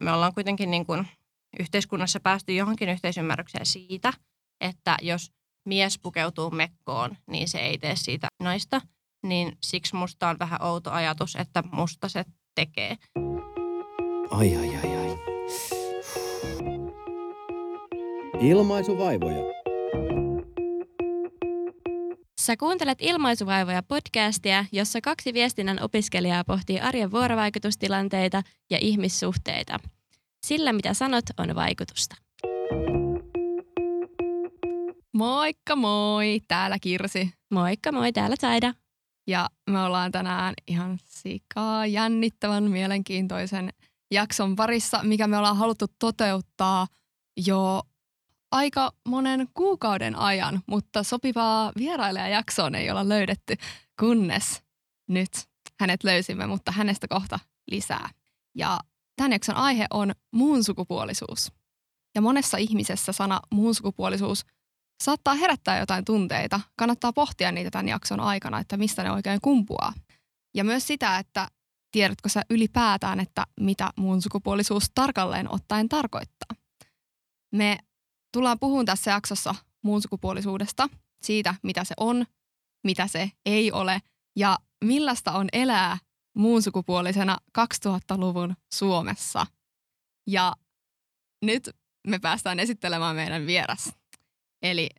me ollaan kuitenkin niin kuin yhteiskunnassa päästy johonkin yhteisymmärrykseen siitä, että jos mies pukeutuu mekkoon, niin se ei tee siitä naista. Niin siksi musta on vähän outo ajatus, että musta se tekee. Ai ai ai ai. Ilmaisuvaivoja. Sä kuuntelet Ilmaisuvaivoja podcastia, jossa kaksi viestinnän opiskelijaa pohtii arjen vuorovaikutustilanteita ja ihmissuhteita. Sillä mitä sanot on vaikutusta. Moikka moi, täällä Kirsi. Moikka moi, täällä Saida. Ja me ollaan tänään ihan sikaa jännittävän mielenkiintoisen jakson parissa, mikä me ollaan haluttu toteuttaa jo aika monen kuukauden ajan, mutta sopivaa vierailijajaksoon ei olla löydetty, kunnes nyt hänet löysimme, mutta hänestä kohta lisää. Ja tämän jakson aihe on muun sukupuolisuus. Ja monessa ihmisessä sana muun sukupuolisuus saattaa herättää jotain tunteita. Kannattaa pohtia niitä tämän jakson aikana, että mistä ne oikein kumpuaa. Ja myös sitä, että tiedätkö sä ylipäätään, että mitä muun sukupuolisuus tarkalleen ottaen tarkoittaa. Me tullaan puhumaan tässä jaksossa muun sukupuolisuudesta, siitä mitä se on, mitä se ei ole ja millaista on elää muun sukupuolisena 2000-luvun Suomessa. Ja nyt me päästään esittelemään meidän vieras. Eli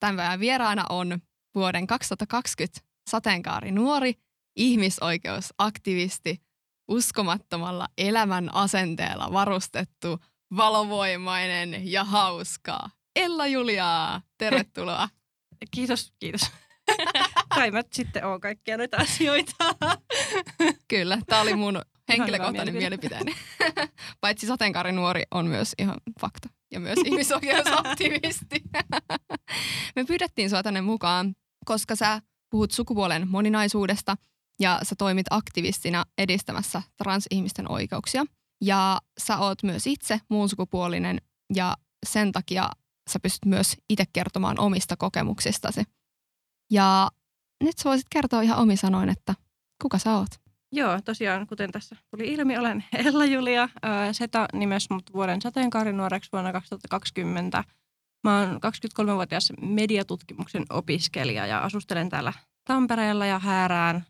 tämän päivän vieraana on vuoden 2020 sateenkaari nuori, ihmisoikeusaktivisti, uskomattomalla elämän asenteella varustettu, valovoimainen ja hauskaa. Ella Juliaa, tervetuloa. Kiitos, kiitos. Kai mä sitten oon kaikkia noita asioita. Kyllä, tämä oli mun henkilökohtainen mielipiteeni. Paitsi nuori on myös ihan fakta ja myös ihmisoikeusaktivisti. Me pyydettiin sua tänne mukaan, koska sä puhut sukupuolen moninaisuudesta ja sä toimit aktivistina edistämässä transihmisten oikeuksia. Ja sä oot myös itse muun sukupuolinen ja sen takia sä pystyt myös itse kertomaan omista kokemuksistasi. Ja nyt sä voisit kertoa ihan omi sanoin, että kuka sä oot? Joo, tosiaan, kuten tässä tuli ilmi, olen Ella Julia. Seta nimes mut vuoden sateenkaarinuoreksi vuonna 2020. Mä oon 23-vuotias mediatutkimuksen opiskelija ja asustelen täällä Tampereella ja häärään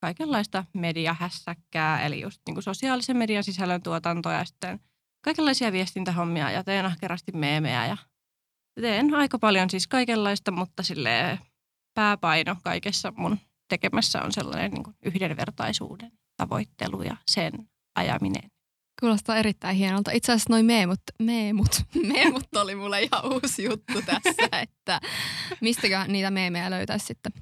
kaikenlaista mediahässäkkää, eli just niin kuin sosiaalisen median sisällön tuotantoa ja sitten kaikenlaisia viestintähommia ja teen ahkerasti meemejä ja teen aika paljon siis kaikenlaista, mutta sille pääpaino kaikessa mun tekemässä on sellainen niin kuin yhdenvertaisuuden tavoittelu ja sen ajaminen. Kuulostaa erittäin hienolta. Itse asiassa noin meemut, meemut, meemut oli mulle ihan uusi juttu tässä, että mistäkään niitä meemejä löytäisi sitten?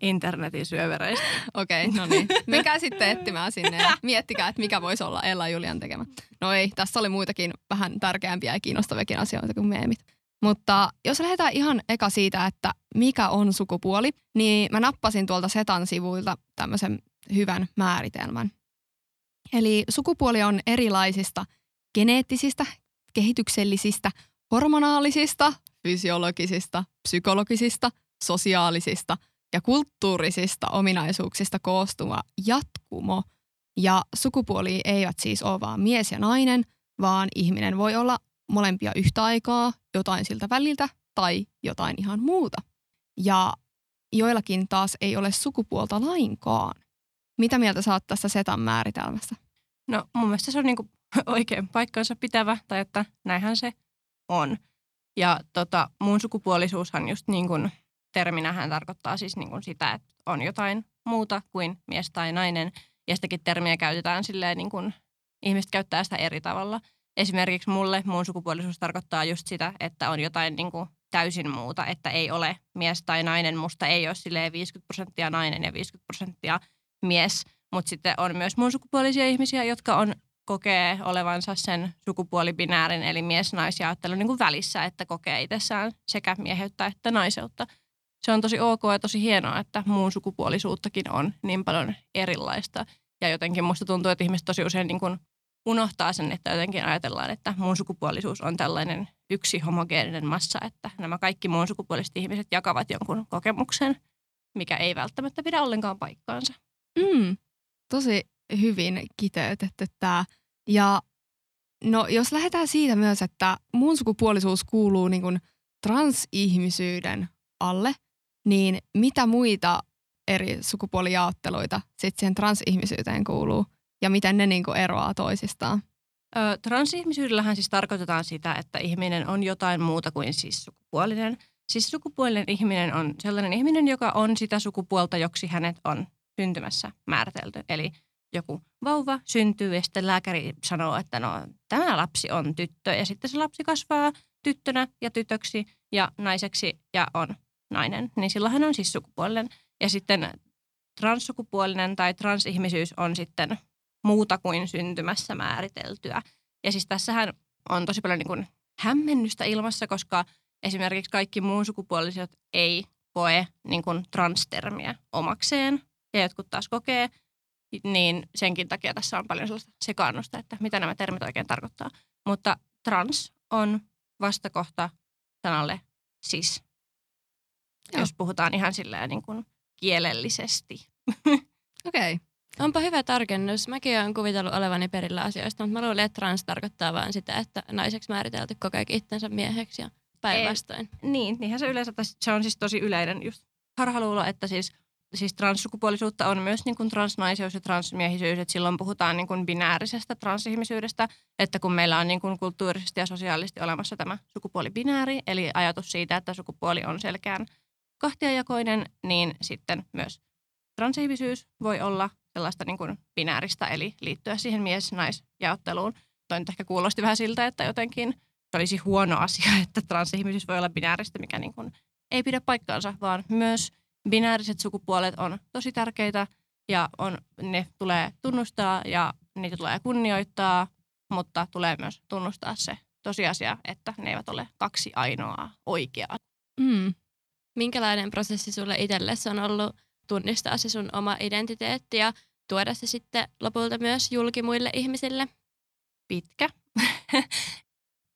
Internetin syövereistä. Okei, okay, no niin. Menkää sitten etsimään sinne ja miettikää, että mikä voisi olla Ella Julian tekemä. No ei, tässä oli muitakin vähän tärkeämpiä ja kiinnostaviakin asioita kuin meemit. Mutta jos lähdetään ihan eka siitä, että mikä on sukupuoli, niin mä nappasin tuolta Setan sivuilta tämmöisen hyvän määritelmän. Eli sukupuoli on erilaisista geneettisistä, kehityksellisistä, hormonaalisista, fysiologisista, psykologisista, sosiaalisista ja kulttuurisista ominaisuuksista koostuva jatkumo. Ja sukupuoli eivät siis ole vain mies ja nainen, vaan ihminen voi olla molempia yhtä aikaa, jotain siltä väliltä tai jotain ihan muuta. Ja joillakin taas ei ole sukupuolta lainkaan. Mitä mieltä sä oot tässä setan määritelmästä? No mun mielestä se on niinku oikein paikkansa pitävä, tai että näinhän se on. Ja tota, muun sukupuolisuushan just niin kuin terminähän tarkoittaa siis niin kuin sitä, että on jotain muuta kuin mies tai nainen. Ja sitäkin termiä käytetään silleen niin kuin ihmiset käyttää sitä eri tavalla – esimerkiksi mulle muun sukupuolisuus tarkoittaa just sitä, että on jotain niin kuin täysin muuta, että ei ole mies tai nainen. Musta ei ole silleen 50 prosenttia nainen ja 50 prosenttia mies, mutta sitten on myös muun sukupuolisia ihmisiä, jotka on kokee olevansa sen sukupuolibinäärin eli mies-naisjaottelun niin kuin välissä, että kokee itsessään sekä mieheyttä että naiseutta. Se on tosi ok ja tosi hienoa, että muun sukupuolisuuttakin on niin paljon erilaista. Ja jotenkin musta tuntuu, että ihmiset tosi usein niin kuin unohtaa sen, että jotenkin ajatellaan, että muun sukupuolisuus on tällainen yksi homogeeninen massa, että nämä kaikki muun sukupuoliset ihmiset jakavat jonkun kokemuksen, mikä ei välttämättä pidä ollenkaan paikkaansa. Mm, tosi hyvin kiteytetty tämä. Ja No jos lähdetään siitä myös, että mun sukupuolisuus kuuluu niin kuin transihmisyyden alle, niin mitä muita eri sukupuolijaotteluita sitten siihen transihmisyyteen kuuluu ja miten ne niin kuin eroaa toisistaan? Ö, transihmisyydellähän siis tarkoitetaan sitä, että ihminen on jotain muuta kuin siis sukupuolinen. Siis sukupuolinen ihminen on sellainen ihminen, joka on sitä sukupuolta, joksi hänet on syntymässä määritelty. Eli joku vauva syntyy ja sitten lääkäri sanoo, että no tämä lapsi on tyttö ja sitten se lapsi kasvaa tyttönä ja tytöksi ja naiseksi ja on nainen. Niin silloin hän on siis sukupuolinen. Ja sitten transsukupuolinen tai transihmisyys on sitten muuta kuin syntymässä määriteltyä. Ja siis tässähän on tosi paljon niin kuin hämmennystä ilmassa, koska esimerkiksi kaikki muun sukupuoliset ei koe niin kuin transtermiä omakseen ja jotkut taas kokee, niin senkin takia tässä on paljon sellaista sekaannusta, että mitä nämä termit oikein tarkoittaa. Mutta trans on vastakohta sanalle sis, Joo. jos puhutaan ihan silleen niin kuin kielellisesti. Okei. Okay. Onpa hyvä tarkennus. Mäkin olen kuvitellut olevani perillä asioista, mutta mä luulen, että trans tarkoittaa vain sitä, että naiseksi määritelty kokee itsensä mieheksi ja päinvastoin. Niin, niinhän se yleensä, se on siis tosi yleinen just harhaluulo, että siis, siis transsukupuolisuutta on myös niin kuin transnaiseus ja transmiehisyys, että silloin puhutaan niin kuin binäärisestä transihmisyydestä, että kun meillä on niin kuin kulttuurisesti ja sosiaalisesti olemassa tämä sukupuolibinääri, eli ajatus siitä, että sukupuoli on selkeän kahtiajakoinen, niin sitten myös transihmisyys voi olla sellaista niin kuin binääristä, eli liittyä siihen mies-naisjaotteluun. Toi nyt ehkä kuulosti vähän siltä, että jotenkin se olisi huono asia, että transihmisyys voi olla binääristä, mikä niin kuin ei pidä paikkaansa, vaan myös binääriset sukupuolet on tosi tärkeitä ja on, ne tulee tunnustaa ja niitä tulee kunnioittaa, mutta tulee myös tunnustaa se tosiasia, että ne eivät ole kaksi ainoaa oikeaa. Mm. Minkälainen prosessi sulle itsellesi on ollut tunnistaa se sun oma identiteetti ja tuoda se sitten lopulta myös julki muille ihmisille? Pitkä.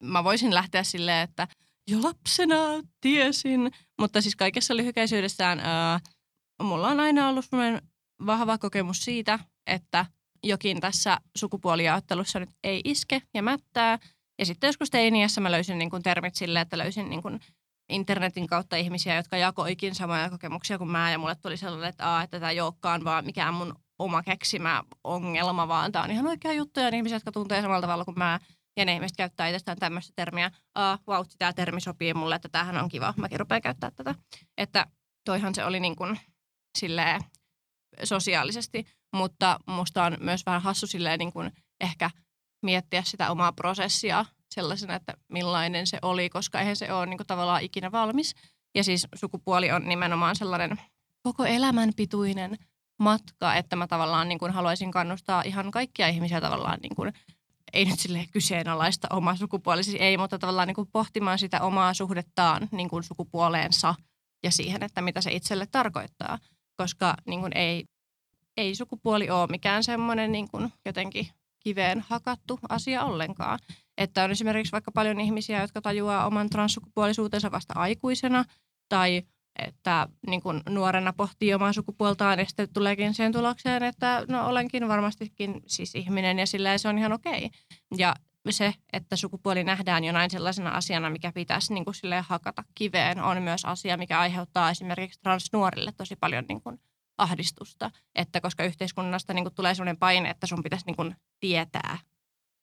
Mä voisin lähteä silleen, että jo lapsena tiesin, mutta siis kaikessa lyhykäisyydessään ää, mulla on aina ollut vahva kokemus siitä, että jokin tässä sukupuolijaottelussa nyt ei iske ja mättää. Ja sitten joskus teiniässä mä löysin niin kuin termit silleen, että löysin niin kuin internetin kautta ihmisiä, jotka jakoikin samoja kokemuksia kuin mä. Ja mulle tuli sellainen, että, aa, että tämä ei olekaan vaan mikään mun oma keksimä ongelma, vaan tämä on ihan oikea juttu. Ja ihmisiä, jotka tuntee samalla tavalla kuin mä. Ja ne ihmiset käyttää itsestään tämmöistä termiä. Aa, vau, tämä termi sopii mulle, että tämähän on kiva. Mäkin rupean käyttää tätä. Että toihan se oli niin kuin silleen sosiaalisesti. Mutta musta on myös vähän hassu silleen niin kuin ehkä miettiä sitä omaa prosessia sellaisena, että millainen se oli, koska eihän se ole niin kuin tavallaan ikinä valmis. Ja siis sukupuoli on nimenomaan sellainen koko elämän pituinen matka, että mä tavallaan niin kuin haluaisin kannustaa ihan kaikkia ihmisiä tavallaan niin kuin, ei nyt sille kyseenalaista oma sukupuoli, siis ei, mutta tavallaan niin kuin pohtimaan sitä omaa suhdettaan niin kuin sukupuoleensa ja siihen, että mitä se itselle tarkoittaa. Koska niin kuin ei, ei sukupuoli ole mikään semmoinen niin kuin jotenkin kiveen hakattu asia ollenkaan. Että on esimerkiksi vaikka paljon ihmisiä, jotka tajuaa oman transsukupuolisuutensa vasta aikuisena tai että niin kuin nuorena pohtii omaa sukupuoltaan ja sitten tuleekin siihen tulokseen, että no olenkin varmastikin siis ihminen ja sillä se on ihan okei. Ja se, että sukupuoli nähdään jonain sellaisena asiana, mikä pitäisi niin kuin silleen hakata kiveen, on myös asia, mikä aiheuttaa esimerkiksi transnuorille tosi paljon niin kuin ahdistusta. Että koska yhteiskunnasta niin kuin tulee sellainen paine, että sun pitäisi niin kuin tietää,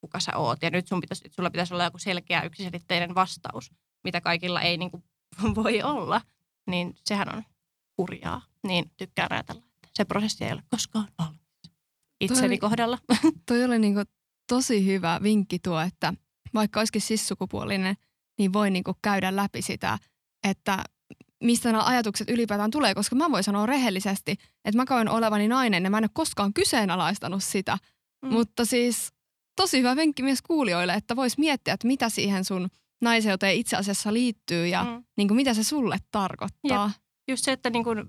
kuka sä oot. Ja nyt sun pitäisi, sulla pitäisi olla joku selkeä yksiselitteinen vastaus, mitä kaikilla ei niin kuin voi olla. Niin sehän on hurjaa. Niin tykkään ajatella, että se prosessi ei ole koskaan valmis. Itseni Toi- kohdalla. Toi oli niinku tosi hyvä vinkki tuo, että vaikka olisikin sissukupuolinen, niin voi niinku käydä läpi sitä, että mistä nämä ajatukset ylipäätään tulee, koska mä voin sanoa rehellisesti, että mä koen olevani nainen ja mä en ole koskaan kyseenalaistanut sitä. Mm. Mutta siis tosi hyvä vinkki myös kuulijoille, että vois miettiä, että mitä siihen sun naiseuteen itse asiassa liittyy ja Mm. niin kuin mitä se sulle tarkoittaa. Just se, että niin kuin,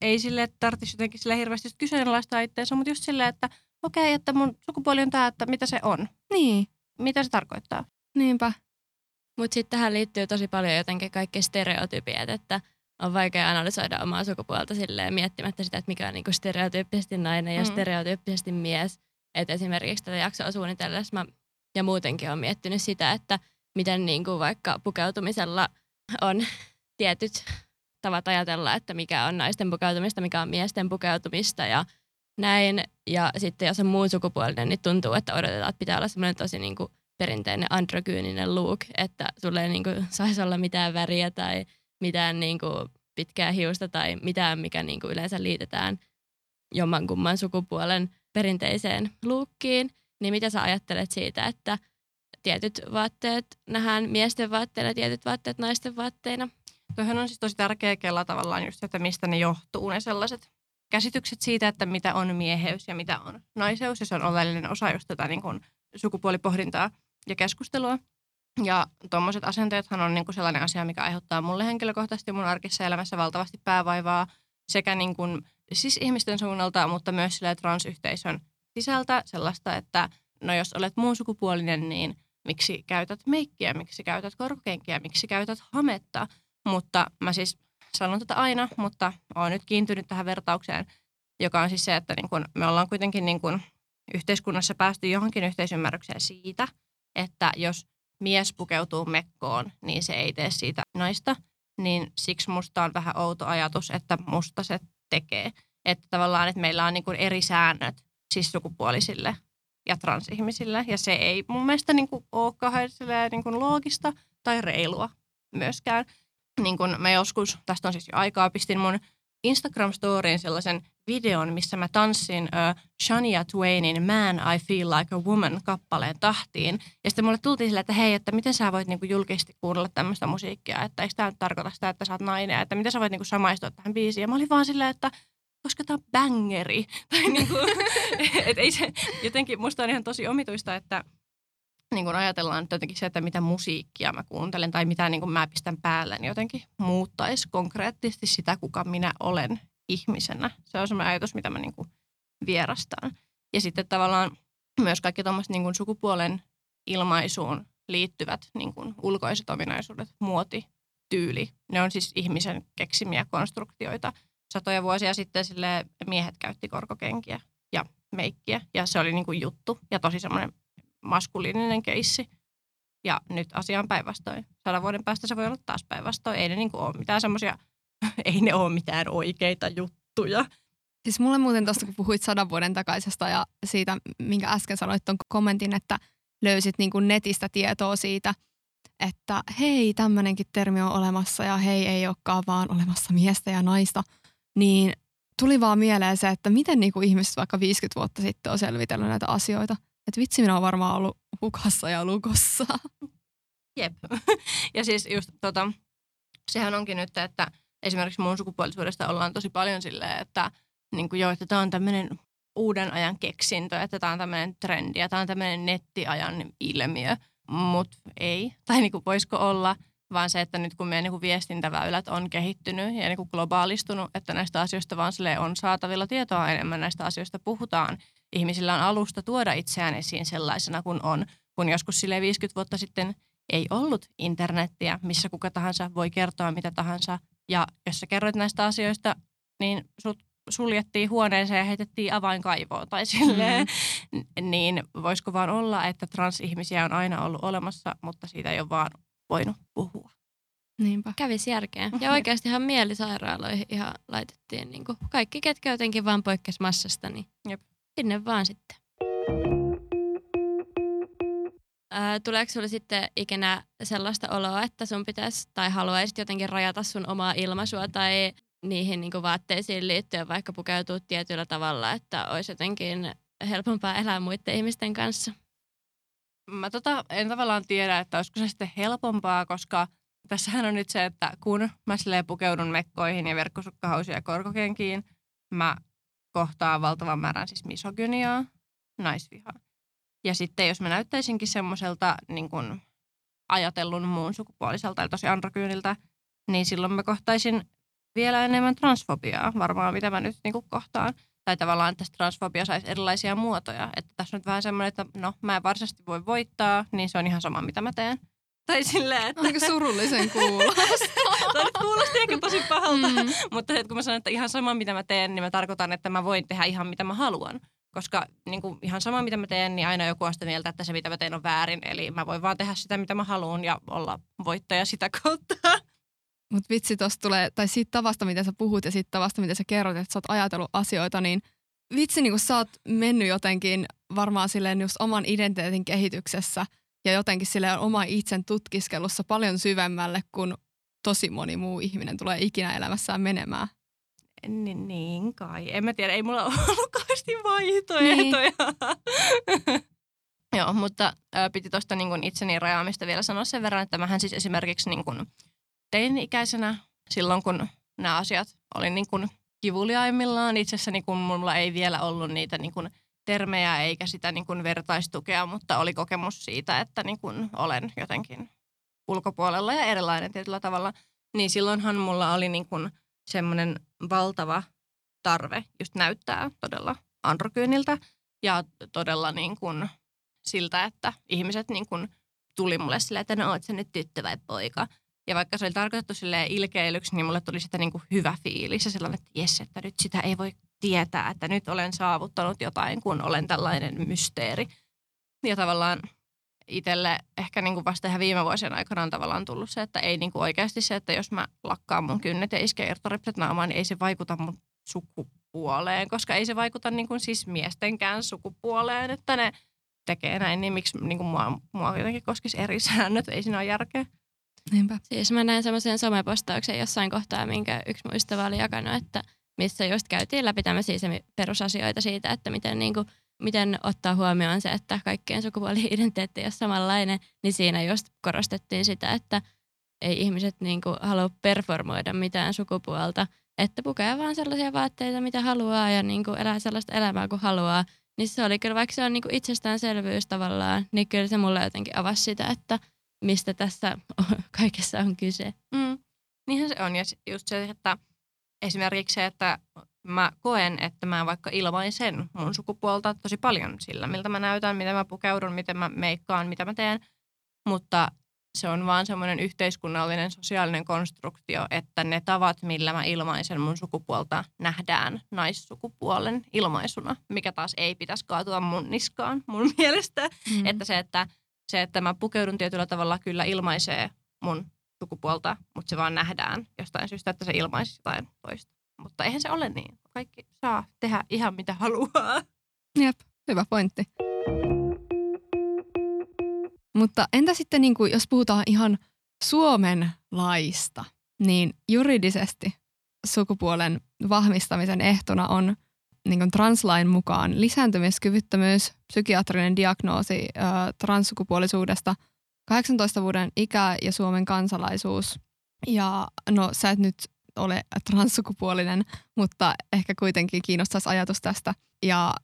ei sille tarvitsisi jotenkin sille hirveästi just kyseenalaistaa itseensä, mutta just silleen, että okei, että mun sukupuoli on tämä, että mitä se on. Niin, Mitä se tarkoittaa. niinpä. Mutta sitten tähän liittyy tosi paljon jotenkin kaikki stereotypiat, että on vaikea analysoida omaa sukupuolta silleen miettimättä sitä, että mikä on niinku stereotyyppisesti nainen ja mm. stereotyyppisesti mies. Et esimerkiksi tätä jaksoa suunnitellessa mä ja muutenkin on miettinyt sitä, että miten niin kuin vaikka pukeutumisella on tietyt tavat ajatella, että mikä on naisten pukeutumista, mikä on miesten pukeutumista ja näin. Ja sitten jos on muun sukupuolinen, niin tuntuu, että odotetaan, että pitää olla semmoinen tosi niin kuin perinteinen androgyyninen look, että sulle ei niin kuin saisi olla mitään väriä tai mitään niin kuin pitkää hiusta tai mitään, mikä niin kuin yleensä liitetään jommankumman sukupuolen perinteiseen luukkiin. Niin mitä sä ajattelet siitä, että tietyt vaatteet nähdään miesten vaatteina, tietyt vaatteet naisten vaatteina? Tuohan on siis tosi tärkeä kella tavallaan just, että mistä ne johtuu, ne sellaiset käsitykset siitä, että mitä on mieheys ja mitä on naiseus. Ja se on oleellinen osa just tätä niin kuin sukupuolipohdintaa ja keskustelua. Ja tuommoiset asenteethan on niin kuin sellainen asia, mikä aiheuttaa mulle henkilökohtaisesti mun arkissa elämässä valtavasti päävaivaa sekä niin kuin, siis ihmisten suunnalta, mutta myös transyhteisön sisältä sellaista, että no jos olet muun sukupuolinen, niin miksi käytät meikkiä, miksi käytät korkokenkiä, miksi käytät hametta. Mutta mä siis sanon tätä aina, mutta olen nyt kiintynyt tähän vertaukseen, joka on siis se, että niin kun me ollaan kuitenkin niin kun yhteiskunnassa päästy johonkin yhteisymmärrykseen siitä, että jos mies pukeutuu mekkoon, niin se ei tee siitä naista. Niin siksi musta on vähän outo ajatus, että musta se tekee. Että tavallaan, että meillä on niin kuin eri säännöt siis sukupuolisille ja transihmisille. Ja se ei mun mielestä niin kuin ole niin kuin loogista tai reilua myöskään. Niin kuin mä joskus, tästä on siis jo aikaa, pistin mun Instagram-storiin sellaisen videon, missä mä tanssin uh, Shania Twainin Man I Feel Like a Woman kappaleen tahtiin. Ja sitten mulle tultiin sille, että hei, että miten sä voit niinku julkisesti kuunnella tämmöistä musiikkia, että eikö tämä tarkoita sitä, että sä oot nainen, että miten sä voit niinku samaistua tähän biisiin. Ja mä olin vaan silleen, että koska tämä on bangeri. Tai niinku, et ei se, jotenkin musta on ihan tosi omituista, että niin kun ajatellaan että jotenkin se, että mitä musiikkia mä kuuntelen tai mitä niin mä pistän päälle, niin jotenkin muuttaisi konkreettisesti sitä, kuka minä olen ihmisenä. Se on semmoinen ajatus, mitä mä niin vierastan. Ja sitten tavallaan myös kaikki tuommoiset niin sukupuolen ilmaisuun liittyvät niin kuin ulkoiset ominaisuudet, muoti, tyyli. Ne on siis ihmisen keksimiä konstruktioita. Satoja vuosia sitten sille miehet käytti korkokenkiä ja meikkiä ja se oli niin juttu ja tosi semmoinen maskuliininen keissi. Ja nyt asia on päinvastoin. Sadan vuoden päästä se voi olla taas päinvastoin. Ei ne niin kuin ole mitään semmoisia, ei ne ole mitään oikeita juttuja. Siis mulle muuten tuosta, kun puhuit sadan vuoden takaisesta ja siitä, minkä äsken sanoit tuon kommentin, että löysit niin kuin netistä tietoa siitä, että hei, tämmöinenkin termi on olemassa ja hei, ei olekaan vaan olemassa miestä ja naista, niin tuli vaan mieleen se, että miten niin kuin ihmiset vaikka 50 vuotta sitten on selvitellyt näitä asioita. Että vitsi, minä olen varmaan ollut hukassa ja lukossa. Jep. ja siis just tota, sehän onkin nyt, että esimerkiksi mun sukupuolisuudesta ollaan tosi paljon silleen, että niin kuin jo, että tämä on tämmöinen uuden ajan keksintö, että tämä on tämmöinen trendi ja tämä on tämmöinen nettiajan ilmiö, mutta ei. Tai niin kuin voisiko olla, vaan se, että nyt kun meidän niin viestintäväylät on kehittynyt ja niin kuin globaalistunut, että näistä asioista vaan on saatavilla tietoa enemmän, näistä asioista puhutaan. Ihmisillä on alusta tuoda itseään esiin sellaisena kuin on, kun joskus sille 50 vuotta sitten ei ollut internettiä, missä kuka tahansa voi kertoa mitä tahansa. Ja jos sä kerroit näistä asioista, niin sut suljettiin huoneeseen ja heitettiin avainkaivoon tai silleen, mm. niin voisiko vaan olla, että transihmisiä on aina ollut olemassa, mutta siitä ei ole vaan voinut puhua. Niinpä. Kävisi järkeä. Ja oikeastihan mielisairaaloihin ihan laitettiin niin kuin kaikki, ketkä jotenkin vaan poikkesi massasta, niin Jep. Sinne vaan sitten. Ää, tuleeko sinulle sitten ikinä sellaista oloa, että sun pitäisi tai haluaisit jotenkin rajata sun omaa ilmaisua tai niihin niin vaatteisiin liittyen vaikka pukeutua tietyllä tavalla, että olisi jotenkin helpompaa elää muiden ihmisten kanssa? Mä tota, en tavallaan tiedä, että olisiko se sitten helpompaa, koska tässähän on nyt se, että kun mä pukeudun mekkoihin ja verkkosukkahausiin korkokenkiin, mä kohtaan valtavan määrän siis misogyniaa, naisvihaa. Ja sitten jos mä näyttäisinkin semmoiselta niin kuin ajatellun muun sukupuoliselta, eli tosi androkyyniltä, niin silloin mä kohtaisin vielä enemmän transfobiaa varmaan, mitä mä nyt niin kuin kohtaan. Tai tavallaan, että transfobia saisi erilaisia muotoja. Että tässä on nyt vähän semmoinen, että no mä en varsinaisesti voi voittaa, niin se on ihan sama, mitä mä teen. Tai silleen, että... Aika surullisen kuulosta. Tämä nyt kuulosti ehkä tosi pahalta, mm. mutta se, että kun mä sanon, että ihan sama mitä mä teen, niin mä tarkoitan, että mä voin tehdä ihan mitä mä haluan. koska niin kuin ihan sama mitä mä teen, niin aina joku on sitä mieltä, että se mitä mä teen on väärin. Eli mä voin vaan tehdä sitä mitä mä haluan ja olla voittaja sitä kautta. Mutta vitsi tuosta tulee, tai siitä tavasta, miten sä puhut ja siitä tavasta, miten sä kerrot, että sä oot ajatellut asioita, niin vitsi niin kun sä oot mennyt jotenkin varmaan silleen just oman identiteetin kehityksessä ja jotenkin silleen oma itsen tutkiskelussa paljon syvemmälle kuin tosi moni muu ihminen tulee ikinä elämässään menemään. Niin, niin kai. En mä tiedä, ei mulla ollut kauheasti vaihtoehtoja. Niin. Joo, mutta ä, piti tuosta niin itseni rajaamista vielä sanoa sen verran, että mähän siis esimerkiksi niin kun teini-ikäisenä silloin, kun nämä asiat oli niin kun kivuliaimmillaan. Itse asiassa niin kun mulla ei vielä ollut niitä niin kun termejä eikä sitä niin kun vertaistukea, mutta oli kokemus siitä, että niin kun olen jotenkin ulkopuolella ja erilainen tietyllä tavalla. Niin silloinhan mulla oli niin kun semmoinen valtava tarve just näyttää todella androkyyniltä ja todella niin kun siltä, että ihmiset niin kun tuli mulle silleen, että no oot sä nyt tyttö vai poika. Ja vaikka se oli tarkoitettu sille ilkeilyksi, niin mulle tuli sitä niin kuin hyvä fiilis ja sellainen, että jes, että nyt sitä ei voi tietää, että nyt olen saavuttanut jotain, kun olen tällainen mysteeri. Ja tavallaan itselle ehkä niin kuin vasta ihan viime vuosien aikana on tavallaan tullut se, että ei niin kuin oikeasti se, että jos mä lakkaan mun kynnet ja iskee irtoripset naamaan, niin ei se vaikuta mun sukupuoleen, koska ei se vaikuta niin kuin siis miestenkään sukupuoleen, että ne tekee näin, niin miksi niin kuin mua, mua jotenkin koskisi eri säännöt, ei siinä ole järkeä. Niinpä. Siis mä näin semmoisen somepostauksen jossain kohtaa, minkä yksi mun ystävä oli jakanut, että missä just käytiin läpi tämmöisiä perusasioita siitä, että miten, niin kuin, miten ottaa huomioon se, että kaikkien sukupuoli-identiteetti ole samanlainen, niin siinä just korostettiin sitä, että ei ihmiset niin kuin halua performoida mitään sukupuolta, että pukee vaan sellaisia vaatteita, mitä haluaa ja niin kuin elää sellaista elämää kuin haluaa. Niin se oli kyllä, vaikka se on niin kuin itsestäänselvyys tavallaan, niin kyllä se mulle jotenkin avasi sitä, että – mistä tässä kaikessa on kyse. Mm. Niinhän se on. Ja just se, että esimerkiksi se, että mä koen, että mä vaikka ilmaisen mun sukupuolta tosi paljon sillä, miltä mä näytän, miten mä pukeudun, miten mä meikkaan, mitä mä teen. Mutta se on vaan semmoinen yhteiskunnallinen sosiaalinen konstruktio, että ne tavat, millä mä ilmaisen mun sukupuolta, nähdään naissukupuolen ilmaisuna, mikä taas ei pitäisi kaatua mun niskaan mun mielestä. Mm. Että se, että se, että mä pukeudun tietyllä tavalla kyllä ilmaisee mun sukupuolta, mutta se vaan nähdään jostain syystä, että se ilmaisi jotain toista. Mutta eihän se ole niin. Kaikki saa tehdä ihan mitä haluaa. Jep, hyvä pointti. Mutta entä sitten, niin kuin, jos puhutaan ihan Suomen laista, niin juridisesti sukupuolen vahvistamisen ehtona on niin kuin translain mukaan lisääntymiskyvyttömyys, psykiatrinen diagnoosi ö, transsukupuolisuudesta, 18 vuoden ikä ja Suomen kansalaisuus. Ja no sä et nyt ole transsukupuolinen, mutta ehkä kuitenkin kiinnostaisi ajatus tästä. Ja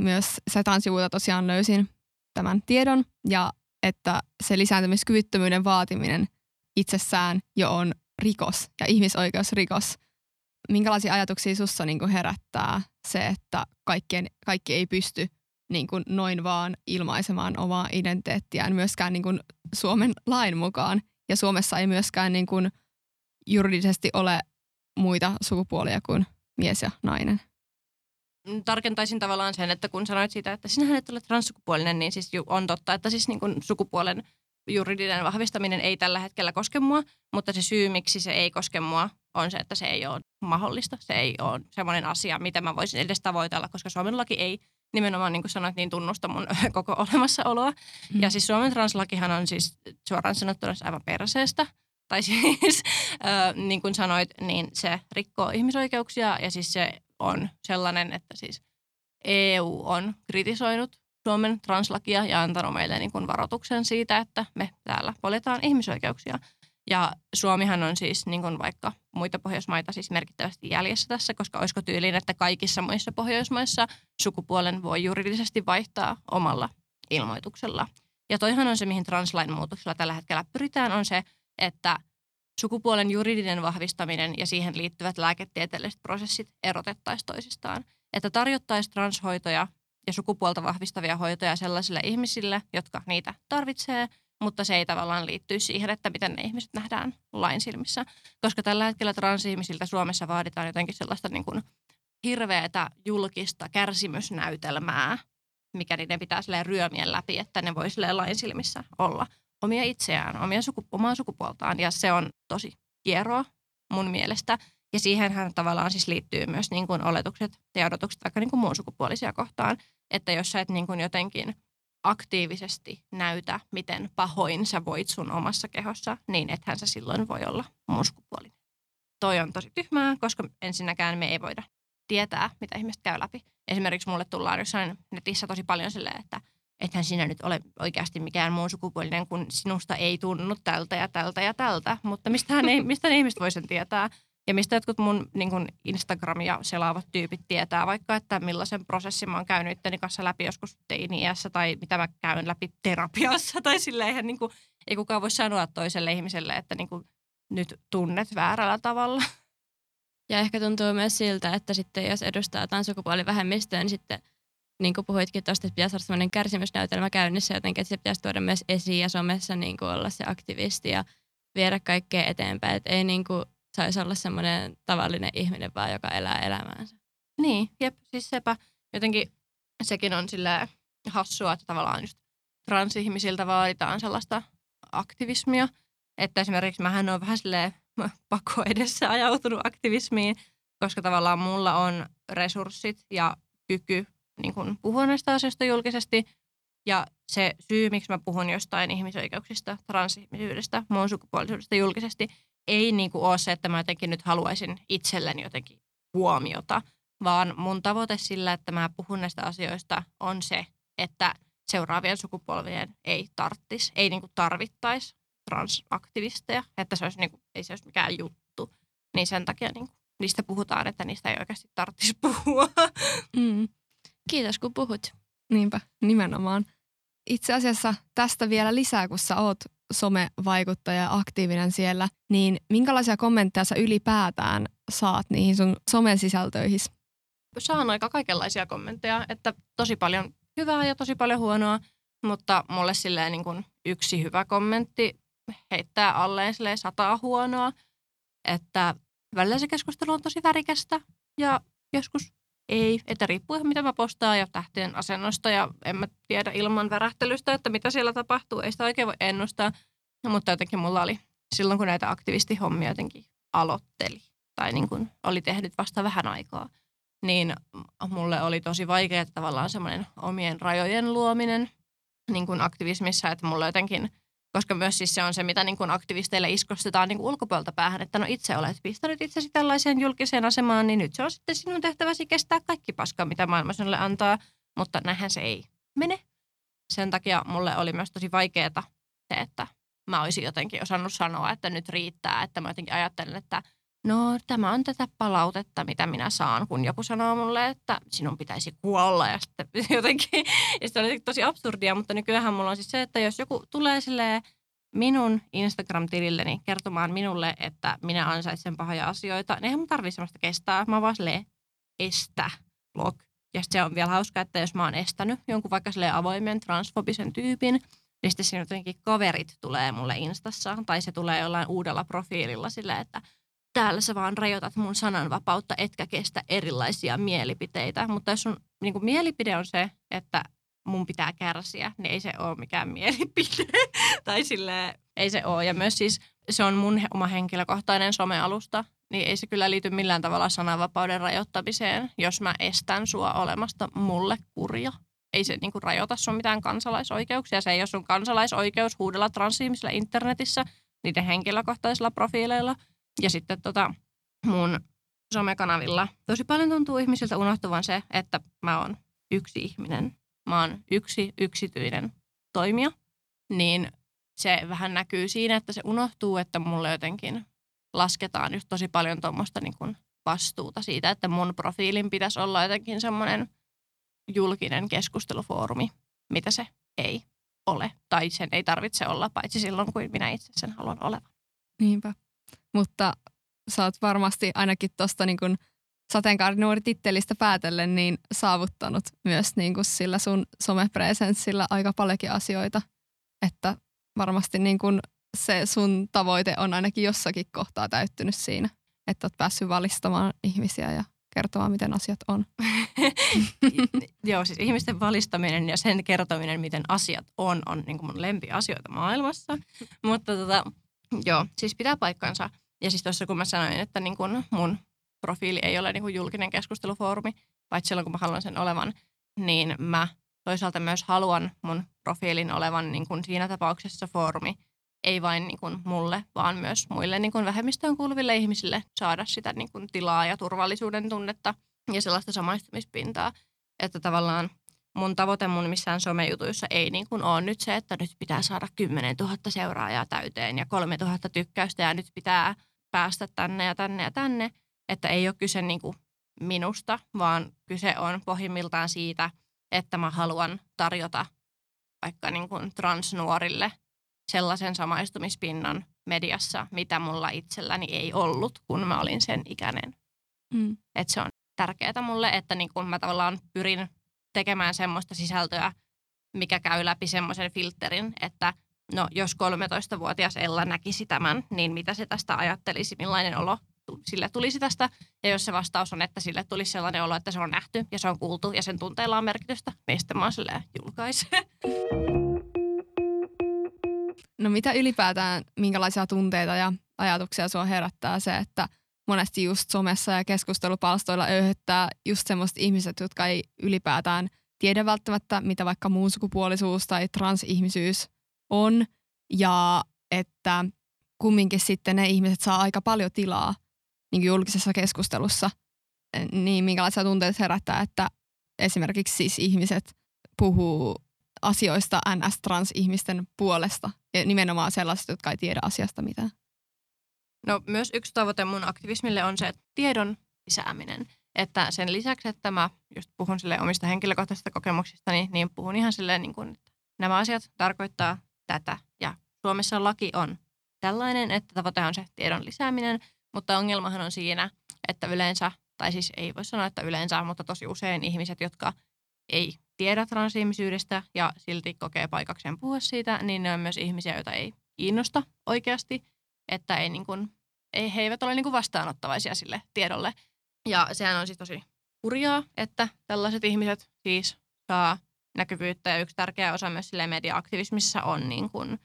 myös Setan sivulta tosiaan löysin tämän tiedon ja että se lisääntymiskyvyttömyyden vaatiminen itsessään jo on rikos ja ihmisoikeusrikos minkälaisia ajatuksia sussa niin herättää se, että kaikkien, kaikki ei pysty niin kuin noin vaan ilmaisemaan omaa identiteettiään myöskään niin kuin Suomen lain mukaan. Ja Suomessa ei myöskään niin kuin juridisesti ole muita sukupuolia kuin mies ja nainen. Tarkentaisin tavallaan sen, että kun sanoit siitä, että sinähän et ole transsukupuolinen, niin siis on totta, että siis niin kuin sukupuolen juridinen vahvistaminen ei tällä hetkellä koske mua, mutta se syy, miksi se ei koske mua, on se, että se ei ole mahdollista. Se ei ole semmoinen asia, mitä mä voisin edes tavoitella, koska Suomen laki ei nimenomaan, niin kuin sanoit, niin tunnusta mun koko olemassaoloa. Mm. Ja siis Suomen translakihan on siis suoraan sanottuna aivan perseestä. Tai siis, äh, niin kuin sanoit, niin se rikkoo ihmisoikeuksia ja siis se on sellainen, että siis EU on kritisoinut Suomen translakia ja antanut meille niin kuin varoituksen siitä, että me täällä poljetaan ihmisoikeuksia. Ja Suomihan on siis niin kuin vaikka muita Pohjoismaita siis merkittävästi jäljessä tässä, koska olisiko tyyliin, että kaikissa muissa Pohjoismaissa sukupuolen voi juridisesti vaihtaa omalla ilmoituksella. Ja toihan on se, mihin translain muutoksella tällä hetkellä pyritään, on se, että sukupuolen juridinen vahvistaminen ja siihen liittyvät lääketieteelliset prosessit erotettaisiin toisistaan. Että tarjottaisiin transhoitoja ja sukupuolta vahvistavia hoitoja sellaisille ihmisille, jotka niitä tarvitsee, mutta se ei tavallaan liittyy siihen, että miten ne ihmiset nähdään lain silmissä. Koska tällä hetkellä transihmisiltä Suomessa vaaditaan jotenkin sellaista niin kuin hirveätä julkista kärsimysnäytelmää, mikä niiden pitää silleen ryömien läpi, että ne voi silleen lain silmissä olla omia itseään, omia suku, omaa sukupuoltaan. Ja se on tosi kieroa mun mielestä. Ja siihenhän tavallaan siis liittyy myös niin kuin oletukset ja odotukset aika niin kuin muun sukupuolisia kohtaan. Että jos sä et niin kuin jotenkin aktiivisesti näytä, miten pahoin sä voit sun omassa kehossa, niin ethän sä silloin voi olla sukupuolinen. Toi on tosi tyhmää, koska ensinnäkään me ei voida tietää, mitä ihmiset käy läpi. Esimerkiksi mulle tullaan jossain netissä tosi paljon silleen, että ethän sinä nyt ole oikeasti mikään muun sukupuolinen, kun sinusta ei tunnu tältä ja tältä ja tältä. Mutta mistä, ei, ne ihmiset voi sen tietää? Ja mistä jotkut mun niin kuin Instagramia selaavat tyypit tietää vaikka, että millaisen prosessin mä oon käynyt itteni kanssa läpi joskus teini-iässä tai mitä mä käyn läpi terapiassa. Tai silleen eihän niin kuin, ei kukaan voi sanoa toiselle ihmiselle, että niin kuin, nyt tunnet väärällä tavalla. Ja ehkä tuntuu myös siltä, että sitten jos edustaa jotain sukupuolivähemmistöä, niin sitten niin kuin puhuitkin tuosta, että pitäisi olla sellainen kärsimysnäytelmä käynnissä jotenkin, että se pitäisi tuoda myös esiin ja somessa niin kuin olla se aktivisti ja viedä kaikkea eteenpäin. Että ei niin kuin saisi olla semmoinen tavallinen ihminen vaan, joka elää elämäänsä. Niin, jep, siis sepä jotenkin sekin on sillä hassua, että tavallaan just transihmisiltä vaaditaan sellaista aktivismia. Että esimerkiksi mähän on vähän silleen pako edessä ajautunut aktivismiin, koska tavallaan mulla on resurssit ja kyky niin kuin puhua näistä asioista julkisesti. Ja se syy, miksi mä puhun jostain ihmisoikeuksista, transihmisyydestä, muun sukupuolisuudesta julkisesti, ei niin kuin ole se, että mä jotenkin nyt haluaisin itselleni jotenkin huomiota, vaan mun tavoite sillä, että mä puhun näistä asioista, on se, että seuraavien sukupolvien ei tarttisi, ei niin kuin tarvittaisi transaktivisteja, että se olisi niin kuin, ei se olisi mikään juttu. Niin sen takia niin kuin, niistä puhutaan, että niistä ei oikeasti tarvitsisi puhua. Mm. Kiitos kun puhut. Niinpä, nimenomaan. Itse asiassa tästä vielä lisää, kun sä oot somevaikuttaja ja aktiivinen siellä, niin minkälaisia kommentteja sä ylipäätään saat niihin sun somen sisältöihin? Saan aika kaikenlaisia kommentteja, että tosi paljon hyvää ja tosi paljon huonoa, mutta mulle silleen niin kuin yksi hyvä kommentti heittää alleen silleen sataa huonoa, että välillä se keskustelu on tosi värikästä ja joskus ei, että riippuu mitä mä postaan ja tähtien asennosta ja en mä tiedä ilman värähtelystä, että mitä siellä tapahtuu. Ei sitä oikein voi ennustaa, no, mutta jotenkin mulla oli silloin, kun näitä aktivistihommia jotenkin aloitteli tai niin kuin oli tehnyt vasta vähän aikaa, niin mulle oli tosi vaikea tavallaan semmoinen omien rajojen luominen niin kuin aktivismissa, että mulle jotenkin – koska myös siis se on se, mitä niin kuin aktivisteille iskostetaan niin kuin ulkopuolelta päähän, että no itse olet pistänyt itsesi tällaiseen julkiseen asemaan, niin nyt se on sitten sinun tehtäväsi kestää kaikki paska, mitä maailma sinulle antaa, mutta näinhän se ei mene. Sen takia mulle oli myös tosi vaikeaa se, että mä olisin jotenkin osannut sanoa, että nyt riittää, että mä jotenkin ajattelen, että no tämä on tätä palautetta, mitä minä saan, kun joku sanoo mulle, että sinun pitäisi kuolla ja sitten jotenkin, ja sitten on tosi absurdia, mutta nykyään mulla on siis se, että jos joku tulee silleen minun Instagram-tililleni kertomaan minulle, että minä ansaitsen pahoja asioita, niin eihän mun tarvitse sellaista kestää, mä vaan silleen estä blog. Ja se on vielä hauska, että jos mä oon estänyt jonkun vaikka avoimen transfobisen tyypin, niin sitten siinä jotenkin kaverit tulee mulle Instassa, tai se tulee jollain uudella profiililla silleen, että – täällä sä vaan rajoitat mun sananvapautta, etkä kestä erilaisia mielipiteitä. Mutta jos sun niin kuin mielipide on se, että mun pitää kärsiä, niin ei se ole mikään mielipide. tai sille ei se ole. Ja myös siis se on mun oma henkilökohtainen somealusta, niin ei se kyllä liity millään tavalla sananvapauden rajoittamiseen, jos mä estän sua olemasta mulle kurja. Ei se niinku rajoita sun mitään kansalaisoikeuksia. Se ei ole sun kansalaisoikeus huudella transihmisillä internetissä niiden henkilökohtaisilla profiileilla – ja sitten tota, mun somekanavilla tosi paljon tuntuu ihmisiltä unohtuvan se, että mä oon yksi ihminen. Mä oon yksi yksityinen toimija. Niin se vähän näkyy siinä, että se unohtuu, että mulle jotenkin lasketaan just tosi paljon tuommoista niin vastuuta siitä, että mun profiilin pitäisi olla jotenkin semmoinen julkinen keskustelufoorumi, mitä se ei ole. Tai sen ei tarvitse olla, paitsi silloin, kun minä itse sen haluan olevan. Niinpä. Mutta sä oot varmasti ainakin tuosta niin sateenkaarinuori-tittelistä päätellen niin saavuttanut myös niin kuin sillä sun somepresenssillä aika paljonkin asioita. Että varmasti niin kuin se sun tavoite on ainakin jossakin kohtaa täyttynyt siinä, että oot päässyt valistamaan ihmisiä ja kertomaan, miten asiat on. Joo, siis ihmisten valistaminen ja sen kertominen, miten asiat on, on niin kuin mun lempiasioita maailmassa. Mutta tota, joo, siis pitää paikkansa. Ja siis tuossa kun mä sanoin, että niin kuin mun profiili ei ole niin kuin julkinen keskustelufoorumi, paitsi silloin kun mä haluan sen olevan, niin mä toisaalta myös haluan mun profiilin olevan niin kuin siinä tapauksessa foorumi, ei vain niin kuin mulle, vaan myös muille niin kuin vähemmistöön kuuluville ihmisille saada sitä niin kuin tilaa ja turvallisuuden tunnetta ja sellaista samaistumispintaa, että tavallaan mun tavoite mun missään somejutuissa ei niin kuin ole nyt se, että nyt pitää saada 10 000 seuraajaa täyteen ja 3 000 tykkäystä ja nyt pitää päästä tänne ja tänne ja tänne, että ei ole kyse niin kuin minusta, vaan kyse on pohjimmiltaan siitä, että mä haluan tarjota vaikka niin kuin transnuorille sellaisen samaistumispinnan mediassa, mitä mulla itselläni ei ollut, kun mä olin sen ikäinen. Mm. Et se on tärkeää mulle, että niin kun mä tavallaan pyrin tekemään semmoista sisältöä, mikä käy läpi semmoisen filterin, että no jos 13-vuotias Ella näkisi tämän, niin mitä se tästä ajattelisi, millainen olo sille tulisi tästä. Ja jos se vastaus on, että sille tulisi sellainen olo, että se on nähty ja se on kuultu ja sen tunteilla on merkitystä, niin sitten mä oon julkaise. No mitä ylipäätään, minkälaisia tunteita ja ajatuksia sua herättää se, että monesti just somessa ja keskustelupalstoilla öyhöttää just semmoiset ihmiset, jotka ei ylipäätään tiedä välttämättä, mitä vaikka muunsukupuolisuus tai transihmisyys on. Ja että kumminkin sitten ne ihmiset saa aika paljon tilaa niin julkisessa keskustelussa. Niin minkälaisia tunteita herättää, että esimerkiksi siis ihmiset puhuu asioista NS-trans-ihmisten puolesta ja nimenomaan sellaiset, jotka ei tiedä asiasta mitään. No myös yksi tavoite mun aktivismille on se että tiedon lisääminen. Että sen lisäksi, että mä just puhun sille omista henkilökohtaisista kokemuksistani, niin puhun ihan silleen, niin kuin, että nämä asiat tarkoittaa tätä. Ja Suomessa laki on tällainen, että tavoite on se tiedon lisääminen, mutta ongelmahan on siinä, että yleensä, tai siis ei voi sanoa, että yleensä, mutta tosi usein ihmiset, jotka ei tiedä transihmisyydestä ja silti kokee paikakseen puhua siitä, niin ne on myös ihmisiä, joita ei kiinnosta oikeasti, että ei niin kuin, ei, he eivät ole niin kuin vastaanottavaisia sille tiedolle. Ja sehän on siis tosi hurjaa, että tällaiset ihmiset siis saa näkyvyyttä ja yksi tärkeä osa myös sille media-aktivismissa on niin kuin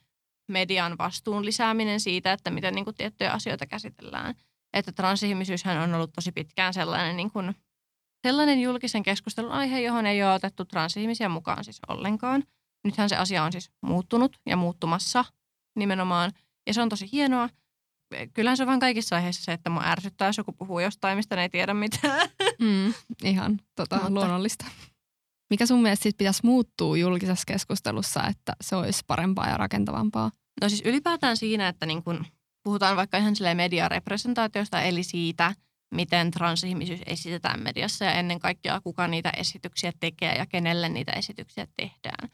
median vastuun lisääminen siitä, että miten niin kuin tiettyjä asioita käsitellään. Että transihmisyyshän on ollut tosi pitkään sellainen niin kuin sellainen julkisen keskustelun aihe, johon ei ole otettu transihmisiä mukaan siis ollenkaan. Nythän se asia on siis muuttunut ja muuttumassa nimenomaan. Ja se on tosi hienoa. Kyllähän se on vaan kaikissa aiheissa se, että mua ärsyttää, jos joku puhuu jostain, mistä ne ei tiedä mitään. Mm, ihan tota, Mutta- luonnollista. Mikä sun mielestä sit pitäisi muuttua julkisessa keskustelussa, että se olisi parempaa ja rakentavampaa? No siis ylipäätään siinä, että niin kun puhutaan vaikka ihan silleen mediarepresentaatiosta, eli siitä, miten transihmisyys esitetään mediassa ja ennen kaikkea kuka niitä esityksiä tekee ja kenelle niitä esityksiä tehdään.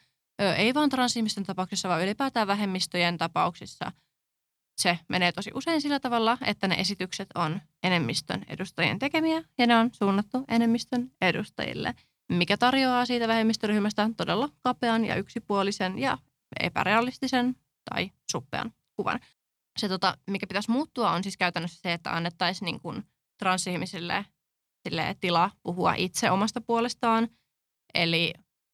Ei vaan transihmisten tapauksissa, vaan ylipäätään vähemmistöjen tapauksissa se menee tosi usein sillä tavalla, että ne esitykset on enemmistön edustajien tekemiä ja ne on suunnattu enemmistön edustajille, mikä tarjoaa siitä vähemmistöryhmästä todella kapean ja yksipuolisen ja epärealistisen tai suppean kuvan. Se, tota, mikä pitäisi muuttua, on siis käytännössä se, että annettaisiin niin kuin transihmisille silleen, tila puhua itse omasta puolestaan. Eli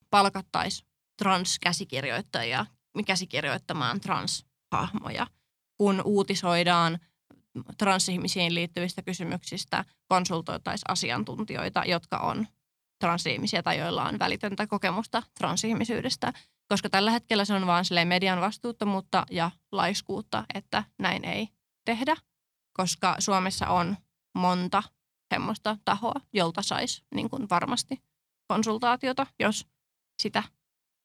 palkattaisiin transkäsikirjoittajia käsikirjoittamaan transhahmoja. Kun uutisoidaan transihmisiin liittyvistä kysymyksistä, konsultoitaisiin asiantuntijoita, jotka on transihmisiä tai joilla on välitöntä kokemusta transihmisyydestä. Koska tällä hetkellä se on silleen median vastuuttomuutta ja laiskuutta, että näin ei tehdä. Koska Suomessa on monta semmoista tahoa, jolta saisi niin kuin varmasti konsultaatiota, jos sitä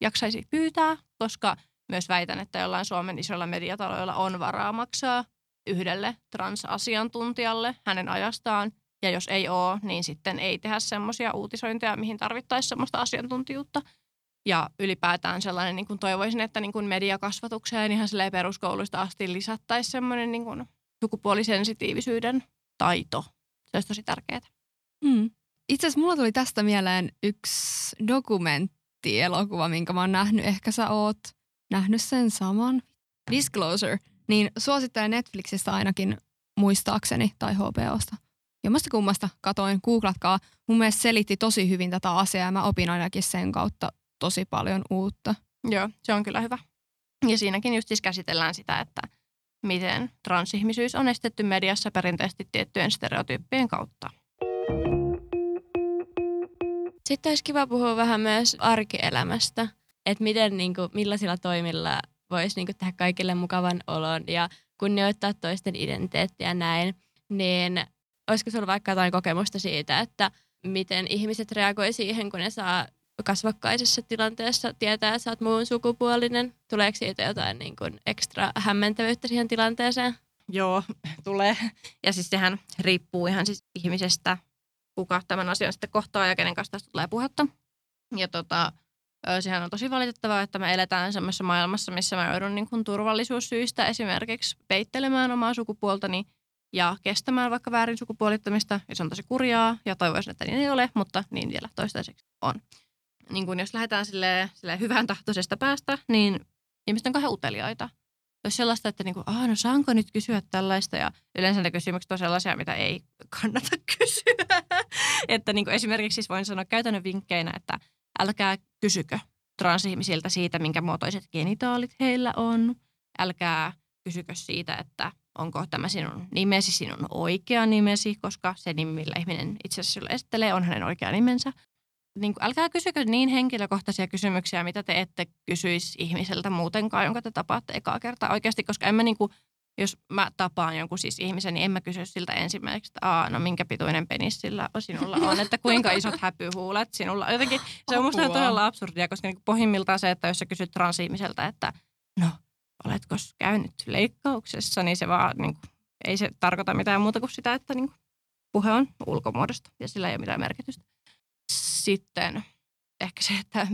jaksaisi pyytää, koska myös väitän, että jollain Suomen isolla mediataloilla on varaa maksaa yhdelle transasiantuntijalle hänen ajastaan. Ja jos ei ole, niin sitten ei tehdä semmoisia uutisointeja, mihin tarvittaisiin semmoista asiantuntijuutta. Ja ylipäätään sellainen, niin kuin toivoisin, että niin kuin mediakasvatukseen ihan silleen peruskouluista asti lisättäisiin semmoinen niin kuin sukupuolisensitiivisyyden taito. Se olisi tosi tärkeää. Mm. Itse asiassa mulla tuli tästä mieleen yksi dokumenttielokuva, minkä mä oon nähnyt. Ehkä sä oot nähnyt sen saman. Disclosure. Niin suosittelen Netflixistä ainakin muistaakseni tai HBOsta jommasta kummasta katoin, googlatkaa. Mun mielestä selitti tosi hyvin tätä asiaa ja mä opin ainakin sen kautta tosi paljon uutta. Joo, se on kyllä hyvä. Ja siinäkin just siis käsitellään sitä, että miten transihmisyys on estetty mediassa perinteisesti tiettyjen stereotyyppien kautta. Sitten olisi kiva puhua vähän myös arkielämästä, että miten, niin kuin, millaisilla toimilla voisi niin kuin, tehdä kaikille mukavan olon ja kunnioittaa toisten identiteettiä näin. Niin olisiko sinulla vaikka jotain kokemusta siitä, että miten ihmiset reagoi siihen, kun ne saa kasvokkaisessa tilanteessa tietää, että sä oot muun sukupuolinen? Tuleeko siitä jotain niin kuin ekstra hämmentävyyttä siihen tilanteeseen? Joo, tulee. Ja siis sehän riippuu ihan siis ihmisestä, kuka tämän asian sitten kohtaa ja kenen kanssa tästä tulee puhetta. Ja tota, sehän on tosi valitettavaa, että me eletään semmoisessa maailmassa, missä mä joudun niin kuin turvallisuussyistä esimerkiksi peittelemään omaa sukupuoltani ja kestämään vaikka väärin sukupuolittamista. Ja se on tosi kurjaa ja toivoisin, että niin ei ole, mutta niin vielä toistaiseksi on. Niin kuin jos lähdetään sille, sille hyvän tahtoisesta päästä, niin ihmiset on kauhean uteliaita. Jos sellaista, että niin kuin, no saanko nyt kysyä tällaista ja yleensä ne kysymykset on sellaisia, mitä ei kannata kysyä. että niin kuin esimerkiksi siis voin sanoa käytännön vinkkeinä, että älkää kysykö transihmisiltä siitä, minkä muotoiset genitaalit heillä on. Älkää kysykö siitä, että onko tämä sinun nimesi sinun oikea nimesi, koska se nimi, millä ihminen itse asiassa esittelee, on hänen oikea nimensä. Niin kuin, älkää kysykö niin henkilökohtaisia kysymyksiä, mitä te ette kysyisi ihmiseltä muutenkaan, jonka te tapaatte ekaa kertaa oikeasti, koska en mä niin kuin, jos mä tapaan jonkun siis ihmisen, niin en mä kysy siltä ensimmäiseksi, että Aa, no minkä pituinen penis sillä sinulla on, että kuinka isot häpyhuulet sinulla. Jotenkin se on musta todella absurdia, koska niin pohjimmiltaan se, että jos sä kysyt transihmiseltä, että no, oletko käynyt leikkauksessa, niin se vaan niin kuin, ei se tarkoita mitään muuta kuin sitä, että niin kuin, puhe on ulkomuodosta ja sillä ei ole mitään merkitystä. Sitten ehkä se, että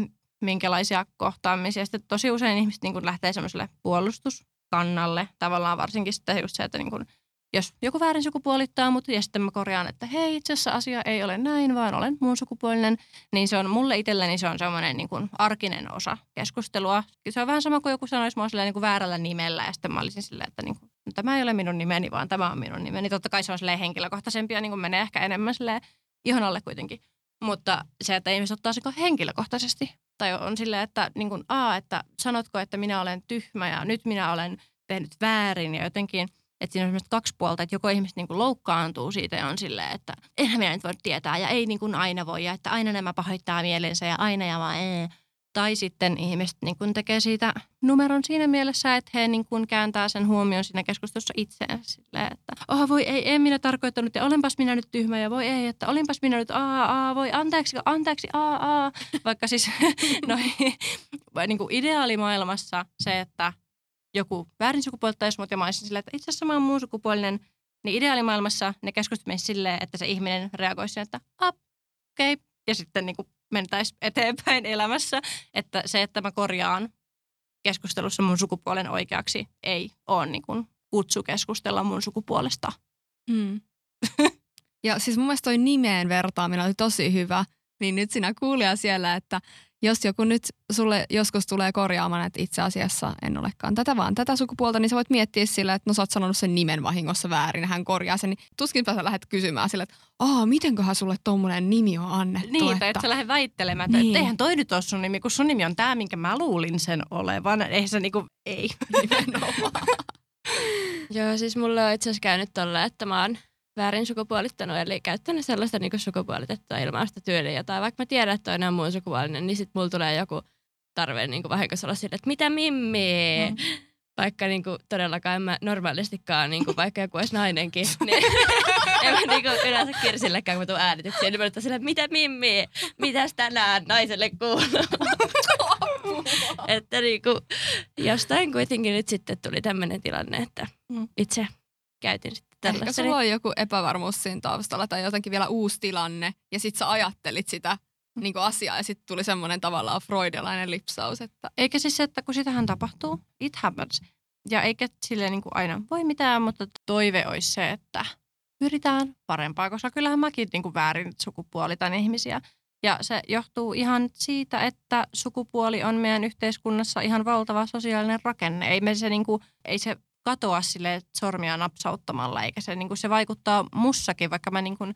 minkälaisia kohtaamisia. Sitten tosi usein ihmiset niin kuin lähtee semmoiselle puolustus kannalle. Tavallaan varsinkin sitten just se, että niin kun, jos joku väärin sukupuolittaa mut ja sitten mä korjaan, että hei itse asiassa asia ei ole näin, vaan olen muun sukupuolinen, niin se on mulle itselleni se on semmoinen niin kuin arkinen osa keskustelua. Se on vähän sama kuin joku sanoisi mua niin kuin väärällä nimellä ja sitten mä olisin silleen, että niin kuin, no, tämä ei ole minun nimeni, vaan tämä on minun nimeni. Totta kai se on silleen henkilökohtaisempi ja niin kuin menee ehkä enemmän silleen ihon alle kuitenkin. Mutta se, että ihmiset ottaa sen henkilökohtaisesti tai on silleen, että niin kuin, aa, että sanotko, että minä olen tyhmä ja nyt minä olen tehnyt väärin ja jotenkin, että siinä on kaksi puolta, että joko ihmiset niin kuin loukkaantuu siitä ja on silleen, että eihän minä nyt voi tietää ja ei niin kuin aina voi ja että aina nämä pahoittaa mielensä ja aina ja vaan ee. Tai sitten ihmiset niin kuin tekee siitä numeron siinä mielessä, että he niin kuin kääntää sen huomion siinä keskustelussa itseään silleen, että oh voi ei, en minä tarkoittanut ja olenpas minä nyt tyhmä ja voi ei, että olinpas minä nyt aa, aa, voi anteeksi, anteeksi, aa, aa. Vaikka siis no, niin kuin ideaalimaailmassa se, että joku väärin sukupuolittaisi mut ja mä olisin silleen, että itse asiassa mä oon muun sukupuolinen, niin ideaalimaailmassa ne keskustelut silleen, että se ihminen reagoisi että okei, okay. ja sitten niin kuin mentäisiin eteenpäin elämässä. Että se, että mä korjaan keskustelussa mun sukupuolen oikeaksi, ei ole niin kuin kutsu keskustella mun sukupuolesta. Hmm. ja siis mun mielestä toi nimeen vertaaminen oli tosi hyvä. Niin nyt sinä kuulija siellä, että jos joku nyt sulle joskus tulee korjaamaan, että itse asiassa en olekaan tätä, vaan tätä sukupuolta, niin sä voit miettiä sillä, että no sä oot sanonut sen nimen vahingossa väärin, hän korjaa sen, niin tuskinpä sä lähdet kysymään sillä, että aa, mitenköhän sulle tommonen nimi on annettu. Niin, että... että sä lähde väittelemään, että niin. eihän toi nyt ole sun nimi, kun sun nimi on tämä, minkä mä luulin sen olevan. Eihän se niinku, ei nimenomaan. Joo, siis mulle on itse asiassa käynyt tolle, että mä oon väärin sukupuolittanut, eli käyttänyt sellaista niin sukupuolitettua ilmausta tyyliä. Tai vaikka mä tiedän, että toinen on muun sukupuolinen, niin sitten mulla tulee joku tarve niin vahingossa olla sille, että mitä mimmi? Mm. Vaikka niin kuin, todellakaan en mä normaalistikaan, niin kuin, vaikka joku olisi nainenkin, niin en mä niin kuin, yleensä kirsillekään, kun mä tuun äänityksiin, niin mä sille, että mitä mimmi? Mitäs tänään naiselle kuuluu? että niin kuin, jostain kuitenkin nyt sitten tuli tämmöinen tilanne, että mm. itse käytin sitten tällaista. Ehkä sulla on joku epävarmuus siinä taustalla tai jotenkin vielä uusi tilanne ja sit sä ajattelit sitä niin kuin asiaa ja sitten tuli semmoinen tavallaan freudilainen lipsaus. Että... Eikä siis se, että kun sitähän tapahtuu, it happens. Ja eikä sille niin kuin aina voi mitään, mutta toive olisi se, että pyritään parempaa, koska kyllähän mäkin niin kuin väärin sukupuolitan ihmisiä. Ja se johtuu ihan siitä, että sukupuoli on meidän yhteiskunnassa ihan valtava sosiaalinen rakenne. Ei, me se, niin kuin, ei se katoa sille sormia napsauttamalla, eikä se, niin kuin, se vaikuttaa mussakin, vaikka mä niin kuin,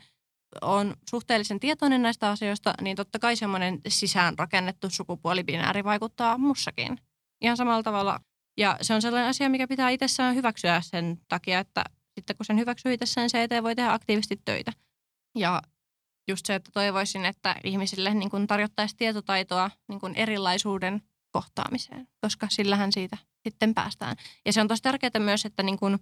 on suhteellisen tietoinen näistä asioista, niin totta kai semmoinen sisäänrakennettu sukupuolibinääri vaikuttaa mussakin. Ihan samalla tavalla. Ja se on sellainen asia, mikä pitää itsessään hyväksyä sen takia, että sitten kun sen hyväksyy itsessään, se eteen voi tehdä aktiivisesti töitä. Ja just se, että toivoisin, että ihmisille niin kuin tarjottaisiin tietotaitoa niin kuin erilaisuuden kohtaamiseen, koska sillähän siitä sitten päästään. Ja se on tosi tärkeää myös, että niin kuin,